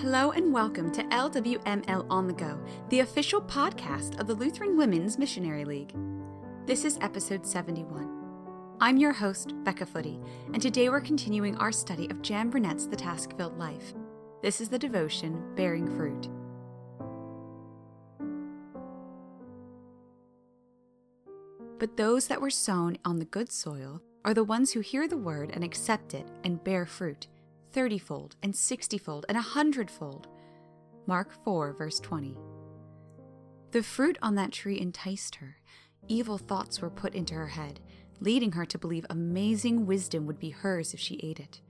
Hello and welcome to LWML On the Go, the official podcast of the Lutheran Women's Missionary League. This is episode 71. I'm your host, Becca Footy, and today we're continuing our study of Jan Burnett's The Task Filled Life. This is the devotion, Bearing Fruit. But those that were sown on the good soil are the ones who hear the word and accept it and bear fruit thirtyfold, and sixtyfold, and a hundredfold. Mark 4, verse 20. The fruit on that tree enticed her. Evil thoughts were put into her head, leading her to believe amazing wisdom would be hers if she ate it.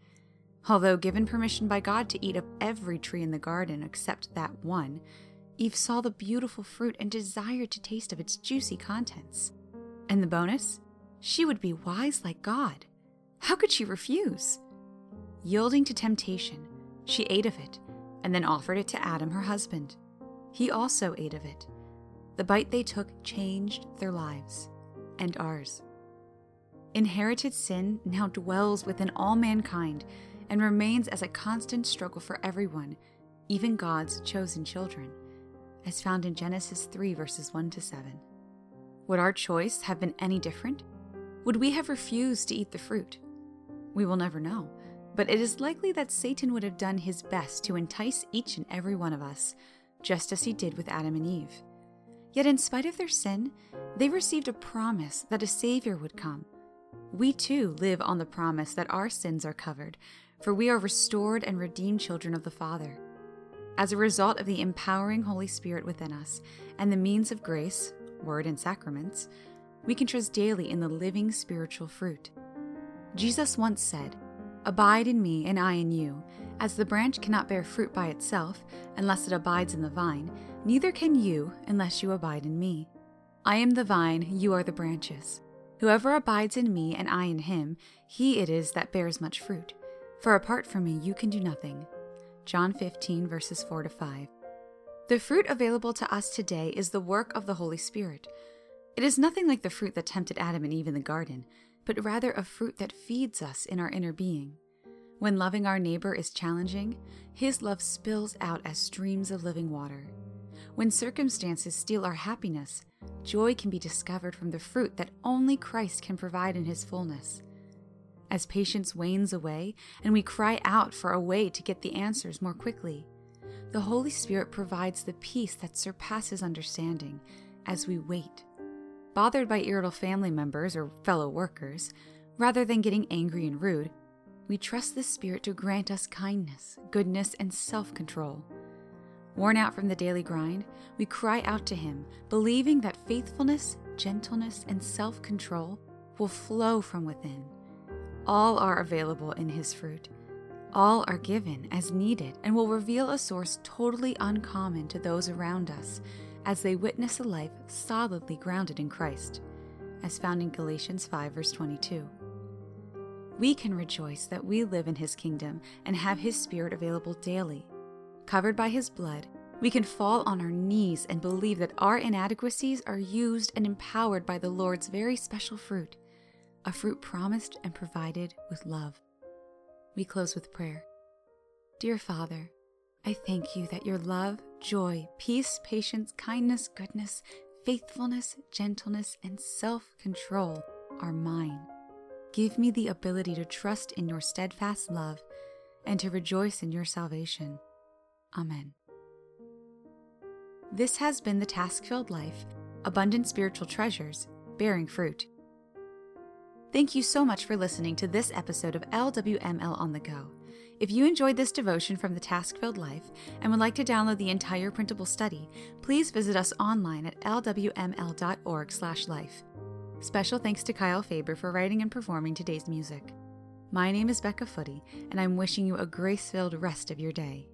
Although given permission by God to eat of every tree in the garden except that one, Eve saw the beautiful fruit and desired to taste of its juicy contents. And the bonus? She would be wise like God. How could she refuse? Yielding to temptation, she ate of it, and then offered it to Adam, her husband. He also ate of it. The bite they took changed their lives and ours. Inherited sin now dwells within all mankind and remains as a constant struggle for everyone, even God's chosen children, as found in Genesis 3, verses 1 to 7. Would our choice have been any different? Would we have refused to eat the fruit? We will never know but it is likely that Satan would have done his best to entice each and every one of us, just as he did with Adam and Eve. Yet, in spite of their sin, they received a promise that a Savior would come. We too live on the promise that our sins are covered, for we are restored and redeemed children of the Father. As a result of the empowering Holy Spirit within us and the means of grace, word, and sacraments, we can trust daily in the living spiritual fruit. Jesus once said, Abide in me, and I in you. As the branch cannot bear fruit by itself, unless it abides in the vine, neither can you, unless you abide in me. I am the vine, you are the branches. Whoever abides in me, and I in him, he it is that bears much fruit. For apart from me, you can do nothing. John 15, verses 4 to 5. The fruit available to us today is the work of the Holy Spirit. It is nothing like the fruit that tempted Adam and Eve in the garden but rather a fruit that feeds us in our inner being. When loving our neighbor is challenging, his love spills out as streams of living water. When circumstances steal our happiness, joy can be discovered from the fruit that only Christ can provide in his fullness. As patience wanes away and we cry out for a way to get the answers more quickly, the Holy Spirit provides the peace that surpasses understanding as we wait bothered by irritable family members or fellow workers, rather than getting angry and rude, we trust the Spirit to grant us kindness, goodness, and self control. Worn out from the daily grind, we cry out to Him, believing that faithfulness, gentleness, and self control will flow from within. All are available in His fruit. All are given as needed and will reveal a source totally uncommon to those around us as they witness a life solidly grounded in Christ, as found in Galatians 5, verse 22. We can rejoice that we live in His kingdom and have His Spirit available daily. Covered by His blood, we can fall on our knees and believe that our inadequacies are used and empowered by the Lord's very special fruit, a fruit promised and provided with love. We close with prayer. Dear Father, I thank you that your love, joy, peace, patience, kindness, goodness, faithfulness, gentleness, and self control are mine. Give me the ability to trust in your steadfast love and to rejoice in your salvation. Amen. This has been the task filled life, abundant spiritual treasures, bearing fruit. Thank you so much for listening to this episode of LWML on the Go. If you enjoyed this devotion from the Task Filled Life and would like to download the entire printable study, please visit us online at lwml.org/life. Special thanks to Kyle Faber for writing and performing today's music. My name is Becca Footy, and I'm wishing you a grace-filled rest of your day.